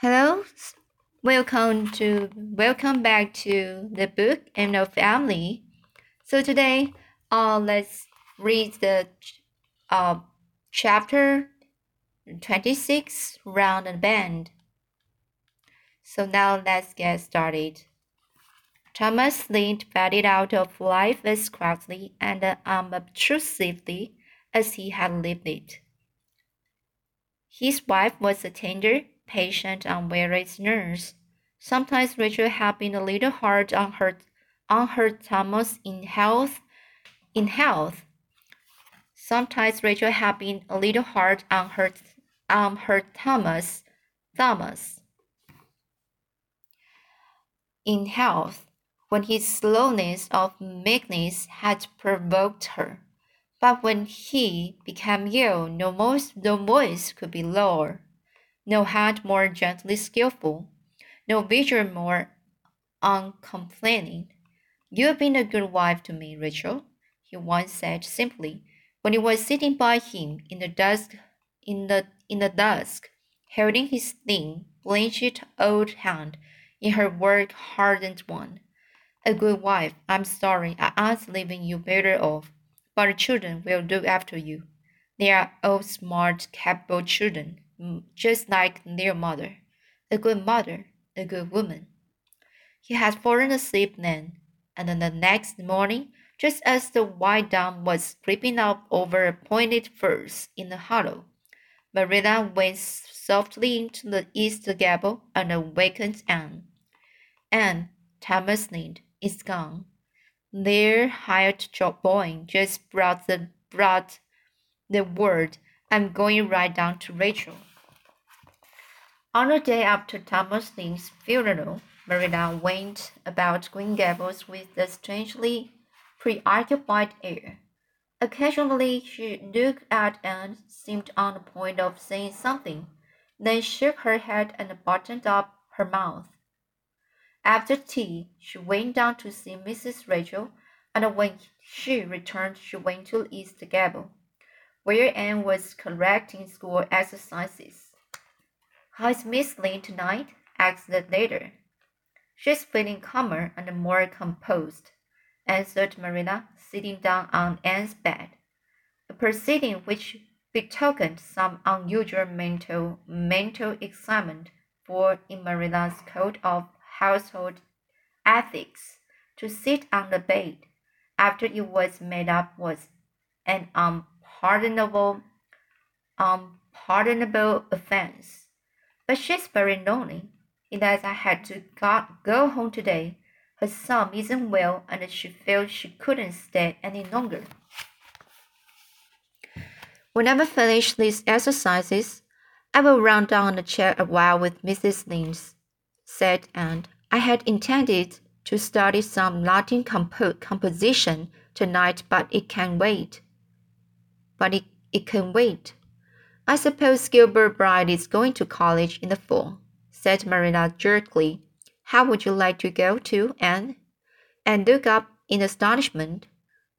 Hello, welcome to welcome back to the book and the family. So today, uh, let's read the uh, chapter twenty six round and bend. So now let's get started. Thomas Lynde faded out of life as quietly and unobtrusively as he had lived it. His wife was a tender, patient, unwearied nurse. Sometimes Rachel had been a little hard on her on her Thomas in health in health. Sometimes Rachel had been a little hard on her on her Thomas Thomas in health when his slowness of meekness had provoked her. But when he became ill, no, most, no voice could be lower, no hand more gently skillful, no vision more uncomplaining. You have been a good wife to me, Rachel, he once said simply, when he was sitting by him in the dusk in the in the dusk, holding his thin, blanched old hand in her work hardened one. A good wife, I'm sorry I aren't leaving you better off, but the children will look after you. They are all smart, capable children, just like their mother. A good mother, a good woman. He had fallen asleep then, and then the next morning, just as the white dawn was creeping up over a pointed firs in the hollow, Marilla went softly into the east gable and awakened Anne. Anne, Thomas Lynde, is gone. Their hired job boy just brought the brought the word. I'm going right down to Rachel. On the day after Thomas Lynde's funeral, Marilla went about Green Gables with a strangely preoccupied air. Occasionally she looked at and seemed on the point of saying something, then shook her head and buttoned up her mouth. After tea, she went down to see Mrs. Rachel, and when she returned, she went to East Gable, where Anne was correcting school exercises. How is Miss Lynde tonight? asked the latter. She's feeling calmer and more composed, answered Marilla, sitting down on Anne's bed, a proceeding which betokened some unusual mental mental excitement, for in Marilla's code of household ethics to sit on the bed after it was made up was an unpardonable unpardonable offense. But she's very lonely. It as I had to go home today. Her son isn't well and she felt she couldn't stay any longer. When I've finished these exercises, I will run down the chair a while with Mrs. Lynde said Anne. I had intended to study some Latin compo composition tonight, but it can wait. But it, it can wait. I suppose Gilbert Blythe is going to college in the fall, said Marilla jerkily. How would you like to go to, Anne? And look up in astonishment.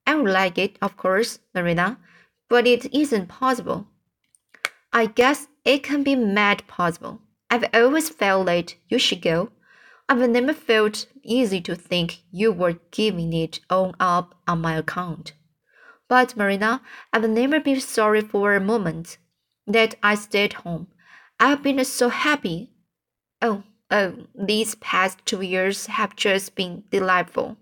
I would like it, of course, Marilla, but it isn't possible. I guess it can be mad possible. I've always felt that you should go. I've never felt easy to think you were giving it all up on my account. But, Marilla, I've never been sorry for a moment that I stayed home. I've been so happy. Oh, oh, these past two years have just been delightful.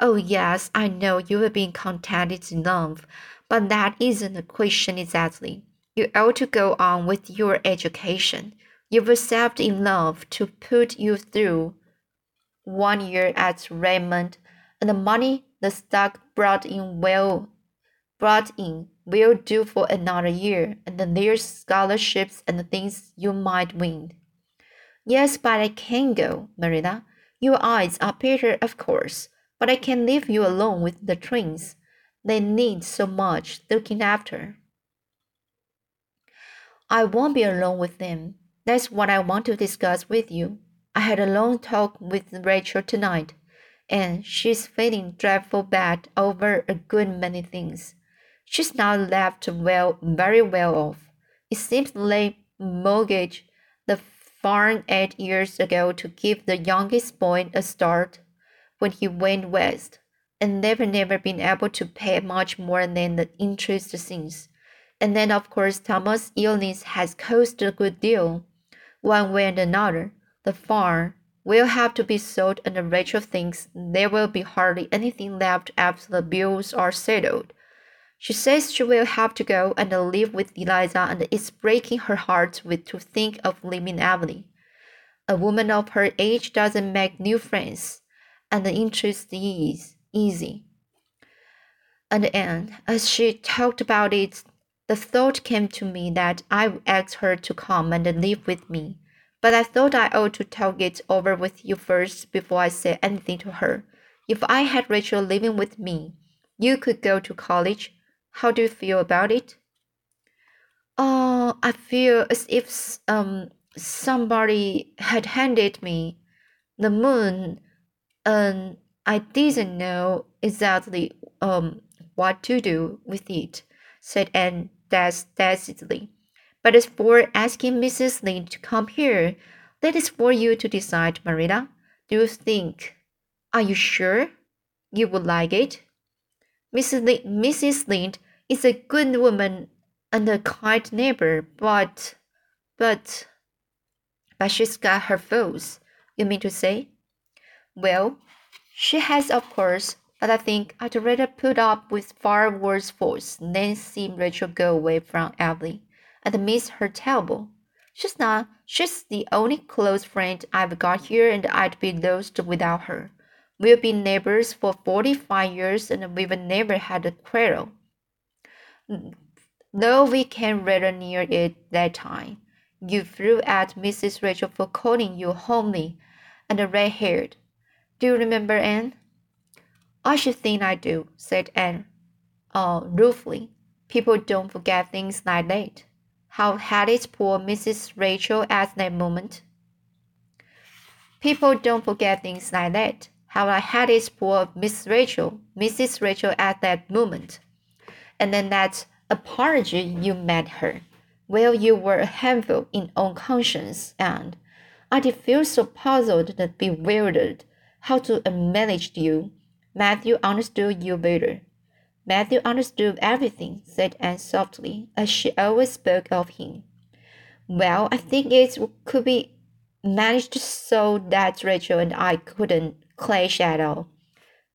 Oh, yes, I know you have been contented enough, but that isn't the question exactly. You ought to go on with your education. You've accepted enough to put you through one year at Redmond, and the money the stock brought in will brought in will do for another year, and there's scholarships and things you might win. Yes, but I can go, Marilla. Your eyes are better, of course, but I can leave you alone with the twins. They need so much looking after. I won't be alone with them. That's what I want to discuss with you. I had a long talk with Rachel tonight, and she's feeling dreadful bad over a good many things. She's not left well, very well off. It seems they mortgage the farm eight years ago to give the youngest boy a start when he went west, and never, never been able to pay much more than the interest since. And then, of course, Thomas' illness has cost a good deal. One way and another, the farm will have to be sold, and Rachel thinks there will be hardly anything left after the bills are settled. She says she will have to go and live with Eliza, and it's breaking her heart with to think of leaving Emily. A woman of her age doesn't make new friends and the interest is easy. And then, as she talked about it, the thought came to me that I asked her to come and live with me. But I thought I ought to talk it over with you first before I said anything to her. If I had Rachel living with me, you could go to college. How do you feel about it? Oh, I feel as if um somebody had handed me the moon and I didn't know exactly um what to do with it, said Anne dazedly. But as for asking Mrs. Lynde to come here, that is for you to decide, Marilla. Do you think? Are you sure you would like it? Mrs. Lynde, Mrs. Lynde is a good woman and a kind neighbor, but, but, but she's got her faults. You mean to say? Well, she has, of course, but I think I'd rather put up with far worse faults than see Rachel go away from Emily and miss her terrible. She's not. She's the only close friend I've got here, and I'd be lost without her. We've been neighbors for forty-five years, and we've never had a quarrel. Though we came rather near it that time. You threw at Mrs. Rachel for calling you homely and red-haired. Do you remember Anne? I should think I do, said Anne, uh, ruefully. People don't forget things like that. How had it poor Mrs. Rachel at that moment? People don't forget things like that. How I had it poor Miss Rachel, Mrs. Rachel at that moment. And then that apology you made her. Well, you were a handful in own conscience, and I did feel so puzzled and bewildered how to manage you. Matthew understood you better. Matthew understood everything, said Anne softly, as she always spoke of him. Well, I think it could be managed so that Rachel and I couldn't clash shadow.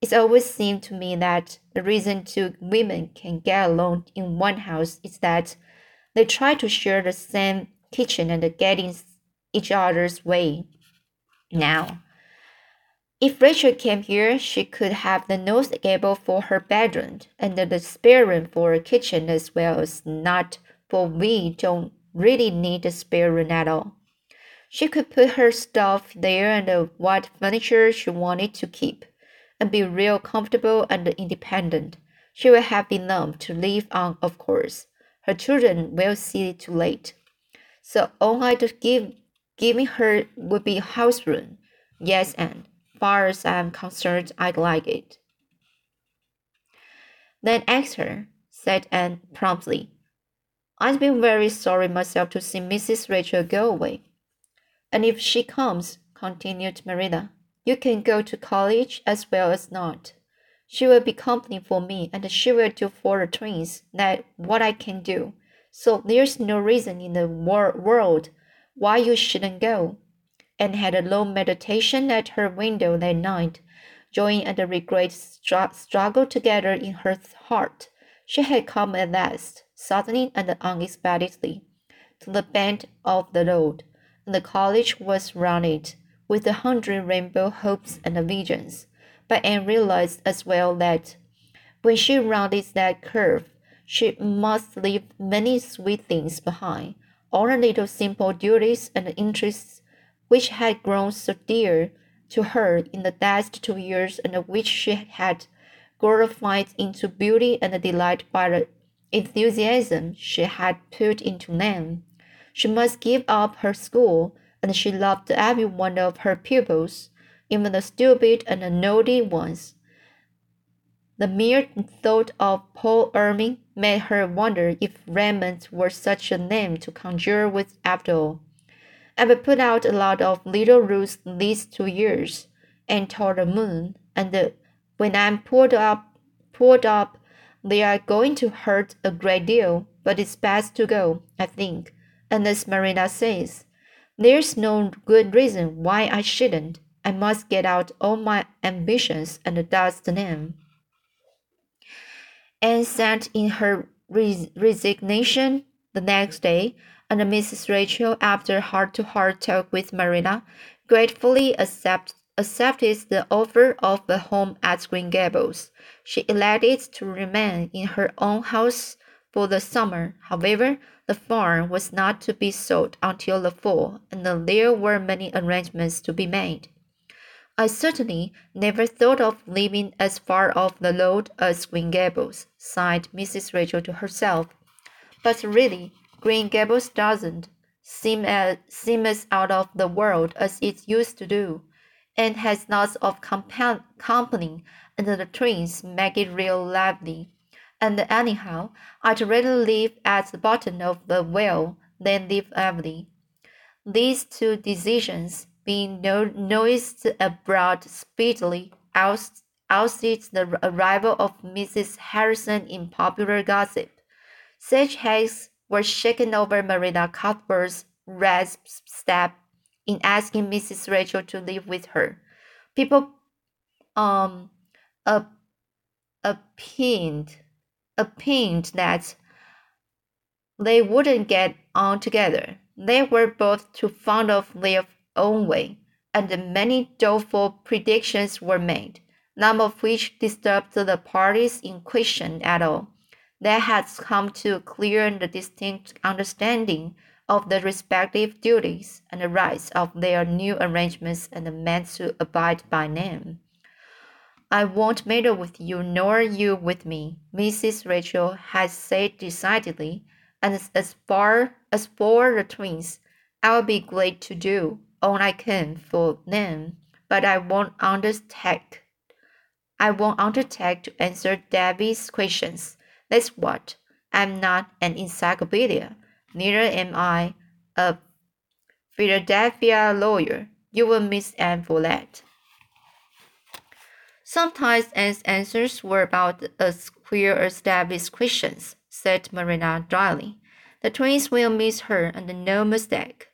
It's always seemed to me that the reason two women can get along in one house is that they try to share the same kitchen and get in each other's way. Now, if Rachel came here, she could have the north gable for her bedroom and the spare room for a kitchen as well as not, for we don't really need a spare room at all. She could put her stuff there and uh, what furniture she wanted to keep, and be real comfortable and independent. She will have enough to live on, of course. Her children will see it too late. So all I'd give giving her would be house room. Yes, Anne far as I'm concerned, I'd like it. Then ask her, said Anne promptly. I've been very sorry myself to see Mrs. Rachel go away. And if she comes, continued Marilla, you can go to college as well as not. She will be company for me, and she will do for the twins that what I can do. So there's no reason in the wor world why you shouldn't go and had a long meditation at her window that night. Joy and regret str- struggled together in her heart. She had come at last, suddenly and unexpectedly, to the bend of the road, the college was round it, with a hundred rainbow hopes and visions. But Anne realized as well that when she rounded that curve, she must leave many sweet things behind, all the little simple duties and interests which had grown so dear to her in the last two years and which she had glorified into beauty and delight by the enthusiasm she had put into them. She must give up her school, and she loved every one of her pupils, even the stupid and the naughty ones. The mere thought of Paul Irving made her wonder if Redmond were such a name to conjure with after all I've put out a lot of little roots these two years, and told the moon, and when I'm pulled up, pulled up, they are going to hurt a great deal. But it's best to go, I think. And as Marilla says, there's no good reason why I shouldn't. I must get out all my ambitions and dust them. Anne sat in her res resignation the next day, and Mrs. Rachel, after heart to heart talk with Marilla, gratefully accept, accepted the offer of a home at Green Gables. She elected to remain in her own house for the summer. However, the farm was not to be sold until the fall, and there were many arrangements to be made. I certainly never thought of living as far off the road as Green Gables, sighed Mrs. Rachel to herself. But really, Green Gables doesn't seem as, seem as out of the world as it used to do, and has lots of company, and the trains make it real lively. And anyhow, I'd rather live at the bottom of the well than live early. These two decisions being no- noised abroad speedily ousted the arrival of Mrs. Harrison in popular gossip. Such haste was shaken over Marilla Cuthbert's rash step in asking Mrs. Rachel to live with her. People um opined opined that they wouldn't get on together. They were both too fond of their own way, and many doleful predictions were made, none of which disturbed the parties in question at all. They had come to a clear and distinct understanding of the respective duties and rights of their new arrangements and meant to abide by them. I won't meddle with you nor you with me, Mrs. Rachel had said decidedly, and as far as for the twins, I'll be glad to do all I can for them, but I won't undertake. I won't undertake to answer Debbie's questions. That's what. I'm not an encyclopedia. Neither am I a Philadelphia lawyer. You will miss Anne for that. Sometimes Anne's answers were about as queer as established questions, said Marilla dryly. The twins will miss her and no mistake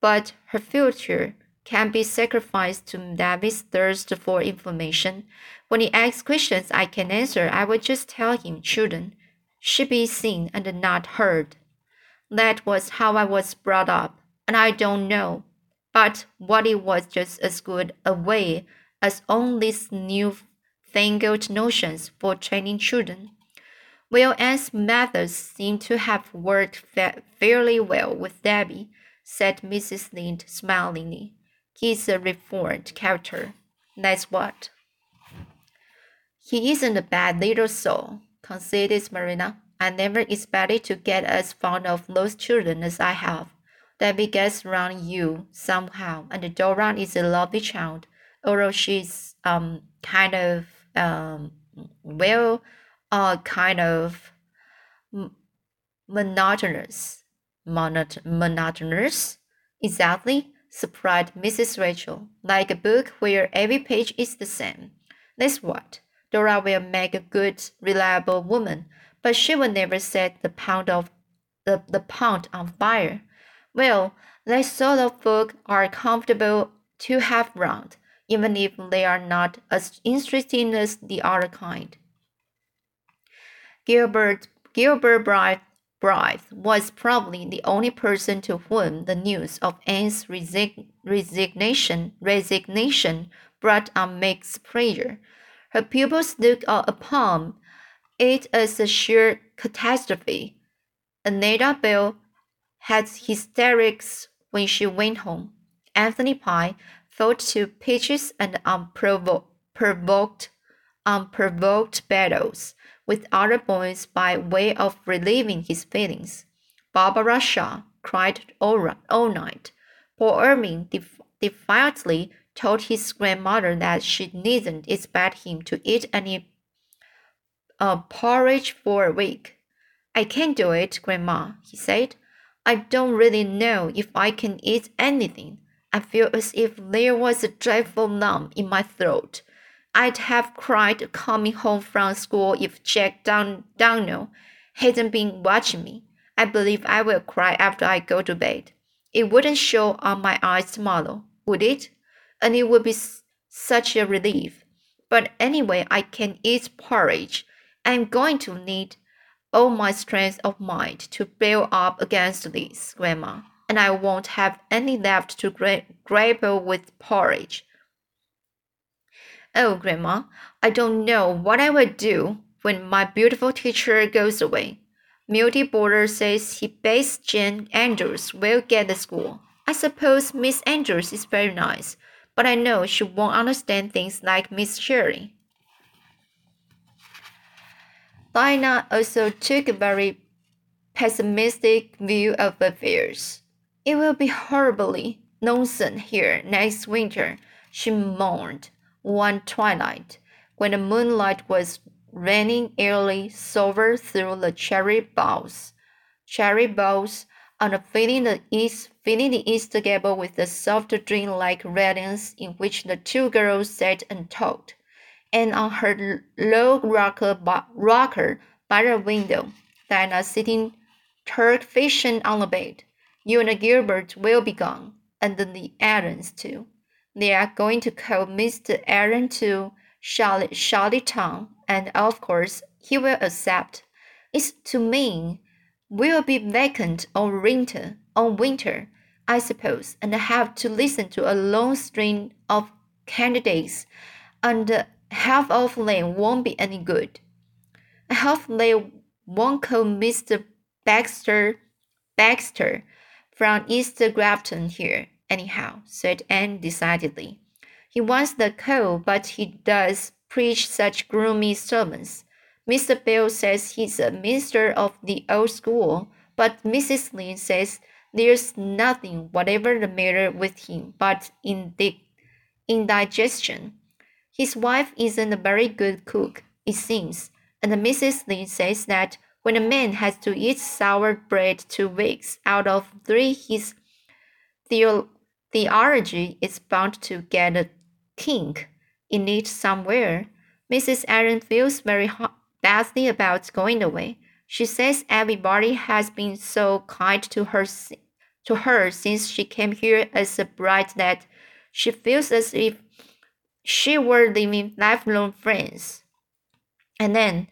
but her future can be sacrificed to David's thirst for information. When he asks questions I can answer, I will just tell him children should be seen and not heard. That was how I was brought up, and I don't know. But what it was just as good a way as on these new fangled notions for training children. Well, Anne's methods seem to have worked fa fairly well with Debbie said Mrs. Lynde smilingly. He's a reformed character. That's what. He isn't a bad little soul, conceded Marilla. I never expected to get as fond of those children as I have. Debbie gets round you somehow, and Dora is a lovely child, she's um kind of um well, uh kind of monotonous monot- monotonous? Exactly, supplied Mrs. Rachel, like a book where every page is the same. That's what. Dora will make a good, reliable woman, but she will never set the pound of the, the pound on fire. Well, that sort of book are comfortable to have round, even if they are not as interesting as the other kind. Gilbert Gilbert Blythe Blythe was probably the only person to whom the news of Anne's resig resignation, resignation brought unmixed pleasure. Her pupils looked upon it as a sheer catastrophe. Anita Bell had hysterics when she went home. Anthony Pye fought to pitches and unprovoked, unprovoked battles with other boys by way of relieving his feelings. Barbara Shaw cried all, all night. Paul Irving def defiantly told his grandmother that she needn't expect him to eat any uh, porridge for a week. I can't do it, Grandma, he said. I don't really know if I can eat anything. I feel as if there was a dreadful lump in my throat. I'd have cried coming home from school if Jack Down Downell hadn't been watching me. I believe I will cry after I go to bed. It wouldn't show on my eyes tomorrow, would it? And it would be such a relief. But anyway, I can eat porridge. I'm going to need all my strength of mind to bear up against this, Grandma, and I won't have any left to gra grapple with porridge. Oh, Grandma, I don't know what I will do when my beautiful teacher goes away. Milty Boulter says he bets Jane Andrews will get the school. I suppose Miss Andrews is very nice, but I know she won't understand things like Miss Shirley. Dinah also took a very pessimistic view of affairs. It will be horribly lonesome here next winter, she mourned one twilight, when the moonlight was raining eerily silver through the cherry boughs. Cherry boughs, on filling the east filling the east gable with the soft dream-like radiance in which the two girls sat and talked and on her low rocker, rocker by the window, Dinah sitting Turk fashion on the bed. You and Gilbert will be gone, and the Aarons too. They are going to call Mr. Aaron to Charlotte, Charlottetown, and of course he will accept. It's to mean we'll be vacant all winter, all winter, I suppose, and have to listen to a long string of candidates, and half of them won't be any good. Half they won't call Mr. Baxter Baxter from East Grafton here, anyhow, said Anne decidedly. He wants the coal, but he does preach such gloomy sermons. Mr. Bill says he's a minister of the old school, but Mrs. Lynde says there's nothing whatever the matter with him but indigestion. His wife isn't a very good cook, it seems, and Mrs. Lynde says that when a man has to eat sour bread two weeks out of three, his theo theology is bound to get a kink in it somewhere. Mrs. Aaron feels very badly about going away. She says everybody has been so kind to her to her since she came here as a bride that she feels as if she were living lifelong friends. And then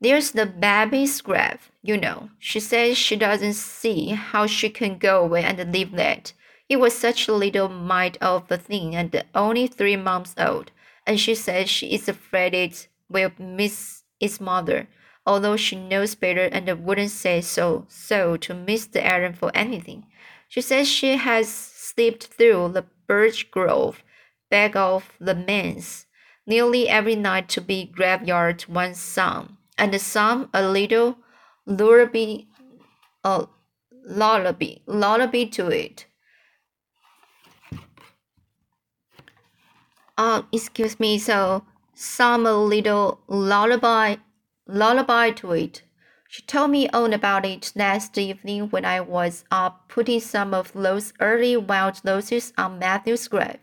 there's the baby's grave, you know. She says she doesn't see how she can go away and leave that. It was such a little mite of a thing and only three months old. And she says she is afraid it will miss its mother, although she knows better and wouldn't say so so to Mr. Aaron for anything. She says she has slipped through the birch grove back of the manse nearly every night to be graveyard one song, and some a little lullaby, a lullaby, lullaby to it. Um, excuse me, so some a little lullaby, lullaby to it. She told me all about it last evening when I was up putting some of those early wild roses on Matthew's grave.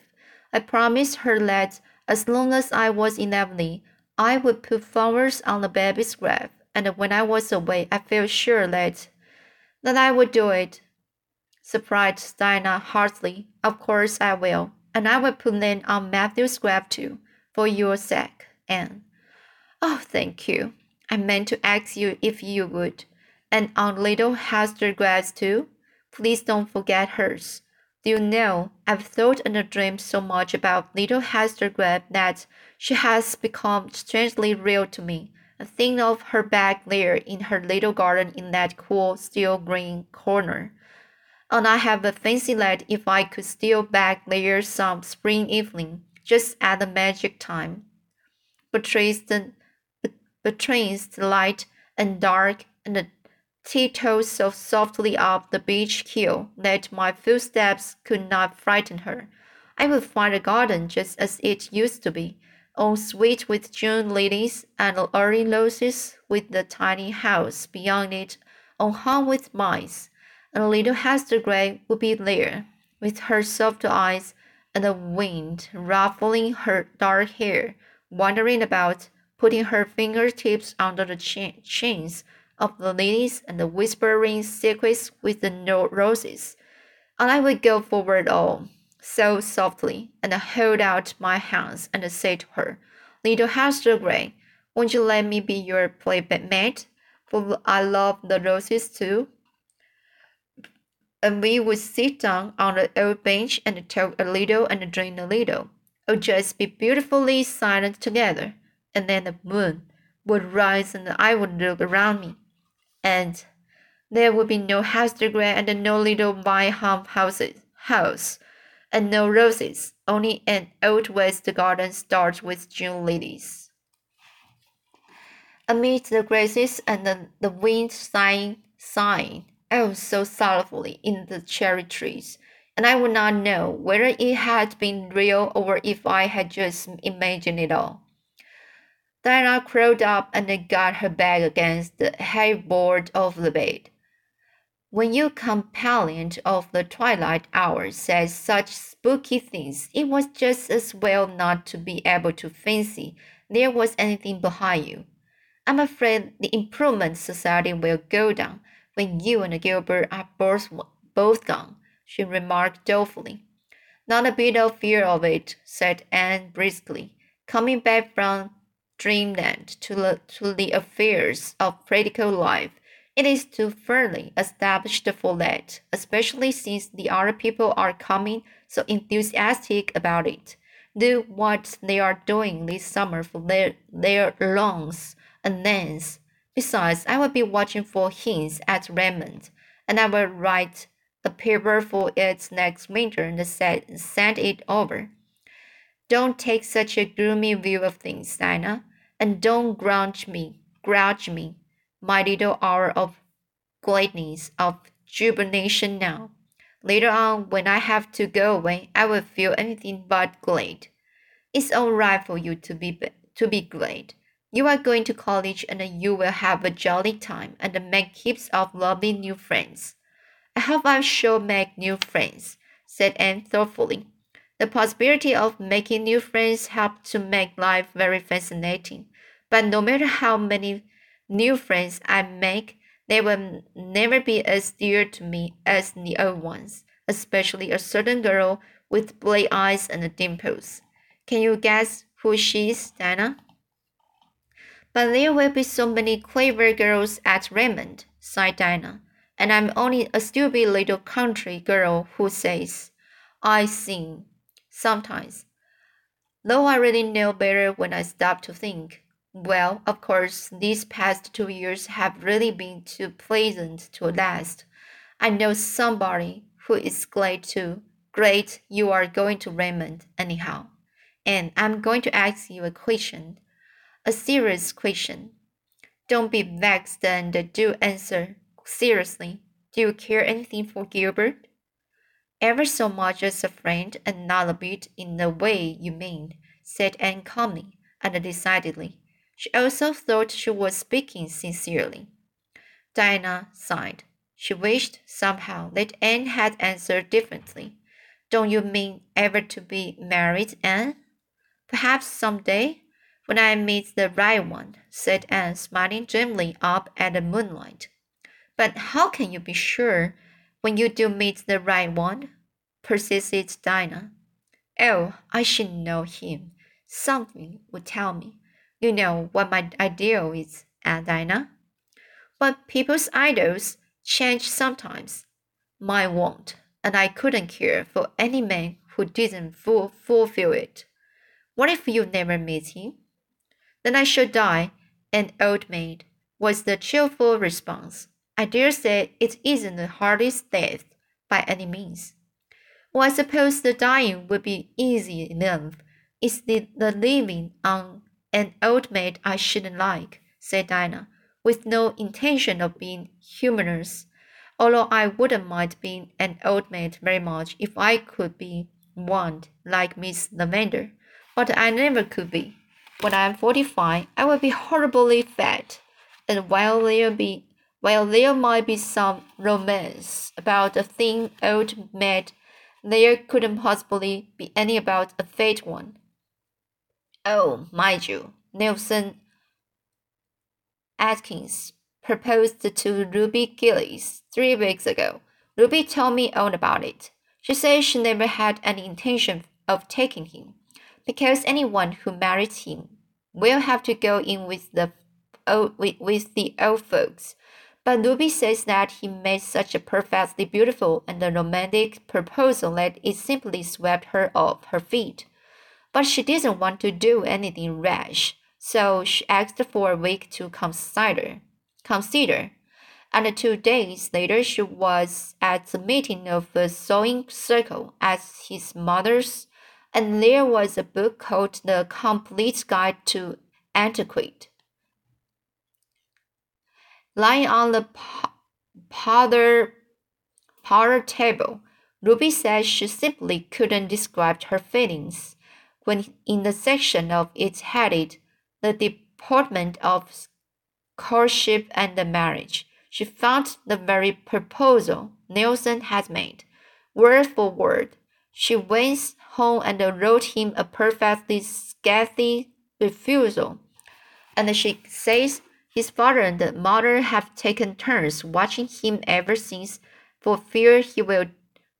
I promised her that as long as I was in Avonlea, I would put flowers on the baby's grave, and when I was away, I felt sure that that I would do it. Surprised Dinah heartily. Of course I will, and I will put them on Matthew's grave too, for your sake, Anne. Oh, thank you. I meant to ask you if you would, and on little Hester grave too. Please don't forget hers. You know, I've thought and dreamed so much about little Hester Gray that she has become strangely real to me. I think of her back there in her little garden in that cool, still green corner. And I have a fancy that if I could steal back there some spring evening, just at the magic time, betrays the, betrays the light and dark and the tiptoed so softly up the beech hill that my footsteps could not frighten her. I would find the garden just as it used to be, all sweet with June lilies and early roses, with the tiny house beyond it all hung with mice, and little Hester Gray would be there, with her soft eyes and the wind ruffling her dark hair, wandering about, putting her fingertips under the chins of the lilies and the whispering secrets with the roses. And I would go forward all so softly and hold out my hands and say to her, Little Hester Gray, won't you let me be your playmate? For I love the roses too. And we would sit down on the old bench and talk a little and drink a little, or just be beautifully silent together. And then the moon would rise and I would look around me. And there would be no Hester Gray and no little Wyham houses, house, and no roses, only an old west garden starred with June lilies. Amid the grasses and the, the wind sighing, sighing, oh, so sorrowfully in the cherry trees, and I would not know whether it had been real or if I had just imagined it all. Diana crawled up and got her back against the headboard of the bed. When your companion of the twilight hour says such spooky things, it was just as well not to be able to fancy there was anything behind you. I'm afraid the Improvement Society will go down when you and Gilbert are both, both gone, she remarked dolefully. Not a bit of fear of it, said Anne briskly, coming back from dreamland to the, to the affairs of practical life. It is too firmly established for that, especially since the other people are coming so enthusiastic about it. Do what they are doing this summer for their, their lawns and lands. Besides, I will be watching for hints at Redmond, and I will write a paper for it next winter and send it over. Don't take such a gloomy view of things, Dinah, and don't grudge me, grudge me, my little hour of gladness, of jubilation now. Later on, when I have to go away, I will feel anything but glad. It's all right for you to be to be glad. You are going to college and you will have a jolly time and make heaps of lovely new friends. I hope I shall make new friends, said Anne thoughtfully. The possibility of making new friends helped to make life very fascinating. But no matter how many new friends I make, they will never be as dear to me as the old ones, especially a certain girl with blue eyes and dimples. Can you guess who she is, Dinah? But there will be so many clever girls at Redmond, sighed Dinah, and I'm only a stupid little country girl who says, I sing sometimes, though I really know better when I stop to think. Well, of course, these past two years have really been too pleasant to last. I know somebody who is glad too. Great, you are going to Redmond, anyhow. And I'm going to ask you a question, a serious question. Don't be vexed and do answer seriously. Do you care anything for Gilbert? Ever so much as a friend, and not a bit in the way you mean, said Anne calmly and decidedly. She also thought she was speaking sincerely. Diana sighed. She wished somehow that Anne had answered differently. Don't you mean ever to be married, Anne? Perhaps some day, when I meet the right one, said Anne, smiling dreamily up at the moonlight. But how can you be sure when you do meet the right one? persisted Dinah. Oh, I should know him. Something would tell me. You know what my ideal is, Aunt Dinah. But people's idols change sometimes. Mine won't, and I couldn't care for any man who didn't full, fulfill it. What if you never meet him? Then I shall die an old maid, was the cheerful response. I dare say it isn't the hardest death by any means. Well, I suppose the dying would be easy enough. It's the, the living on an old maid I shouldn't like, said Dinah, with no intention of being humorous, although I wouldn't mind being an old maid very much if I could be one like Miss Lavender. But I never could be. When I am forty-five, I will be horribly fat, and while there'll be While there might be some romance about a thin old maid, there couldn't possibly be any about a fat one. Oh, mind you, Nelson Atkins proposed to Ruby Gillis three weeks ago. Ruby told me all about it. She says she never had any intention of taking him, because anyone who marries him will have to go in with the with, with the old folks. But Ruby says that he made such a perfectly beautiful and romantic proposal that it simply swept her off her feet. But she didn't want to do anything rash so she asked for a week to consider. Consider. And two days later, she was at the meeting of a sewing circle at his mother's, and there was a book called The Complete Guide to Etiquette. Lying on the powder, powder table, Ruby said she simply couldn't describe her feelings when in the section of it headed the Department of Courtship and Marriage. She found the very proposal Nelson had made, word for word. She went home and wrote him a perfectly scathing refusal. And she says his father and mother have taken turns watching him ever since for fear he will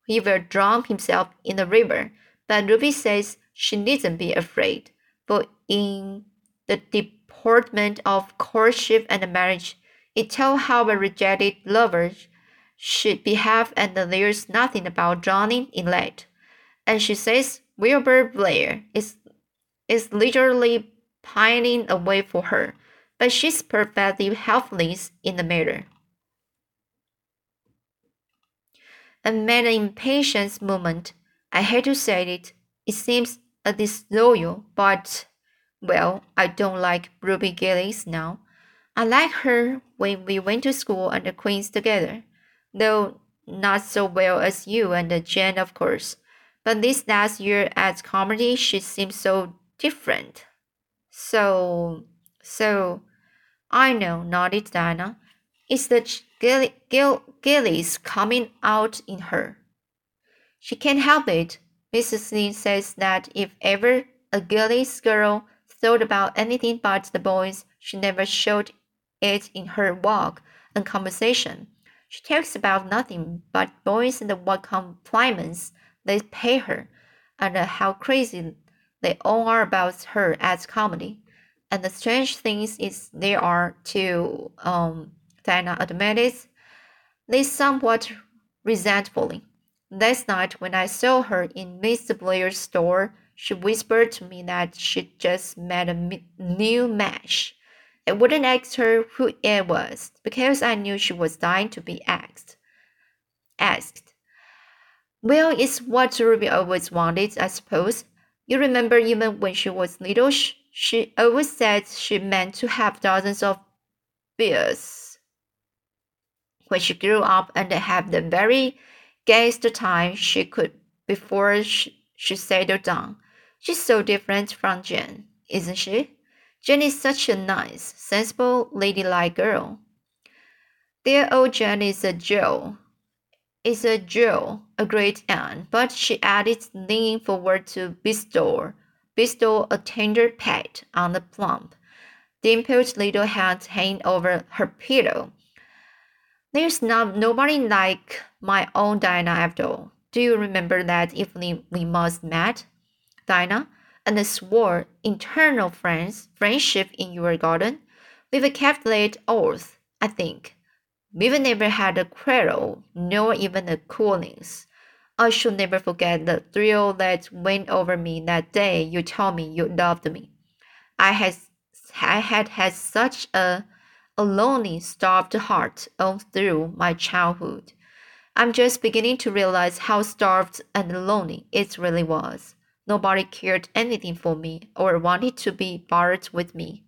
he will drown himself in the river. But Ruby says she needn't be afraid, for in the deportment of Courtship and Marriage. It tells how a rejected lover should behave, and there's nothing about drowning in lead. And she says Wilbur Blair is, is literally pining away for her, but she's perfectly helpless in the matter. Made an impatient movement. I hate to say it, it seems a disloyal, but well, I don't like Ruby Gillis now. I like her when we went to school and the Queens together, though not so well as you and Jane, of course. But this last year at Carmody, she seems so different. So, so, I know, nodded Diana. It's the Gill, Gill, Gillis coming out in her. She can't help it. Mrs. Lee says that if ever a Gillis girl thought about anything but the boys. She never showed it in her walk and conversation. She talks about nothing but boys and what compliments they pay her, and how crazy they all are about her as Carmody. And the strange things is they are to um Diana admitted they somewhat resentfully. Last night when I saw her in Mr. Blair's store, she whispered to me that she'd just met a new match. I wouldn't ask her who it was because I knew she was dying to be asked. Asked. Well, it's what Ruby always wanted, I suppose. You remember even when she was little, she always said she meant to have dozens of bears. When she grew up and have the very gayest time she could before she, she settled down. She's so different from Jane, isn't she? Jane is such a nice, sensible, ladylike girl. Dear old Jane is a jewel. Is a jewel, a great aunt, but she added, leaning forward to bestow, bestow a tender pat on the plump, dimpled little head hanging over her pillow. There's not nobody like my own Diana after all. Do you remember that evening we most met? Dinah, and swore eternal friends, friendship in your garden. We've kept late oath, I think. We've never had a quarrel, nor even a coolness. I shall never forget the thrill that went over me that day you told me you loved me. I had, I had had such a, a lonely, starved heart all through my childhood. I'm just beginning to realize how starved and lonely it really was. Nobody cared anything for me or wanted to be bothered with me.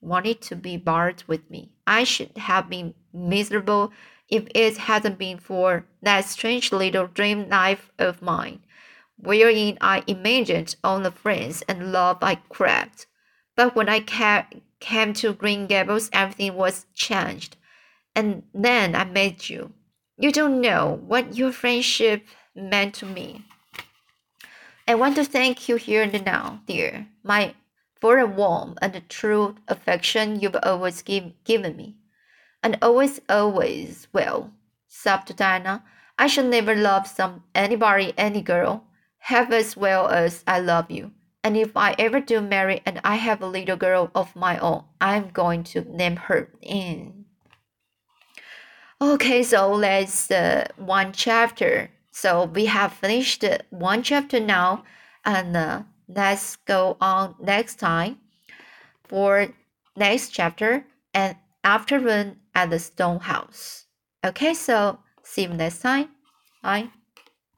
Wanted to be bothered with me. I should have been miserable if it hadn't been for that strange little dream life of mine, wherein I imagined all the friends and love I craved. But when I ca- came to Green Gables, everything was changed. And then I met you. You don't know what your friendship meant to me. I want to thank you here and now, dear, my for the warm and true affection you've always give, given me. And always, always will, sobbed Diana. I shall never love some anybody, any girl, half as well as I love you. And if I ever do marry and I have a little girl of my own, I'm going to name her Anne. Okay, so let's uh, one chapter. So we have finished one chapter now, and uh, let's go on next time for next chapter and afternoon at the stone house. Okay, so see you next time. Bye.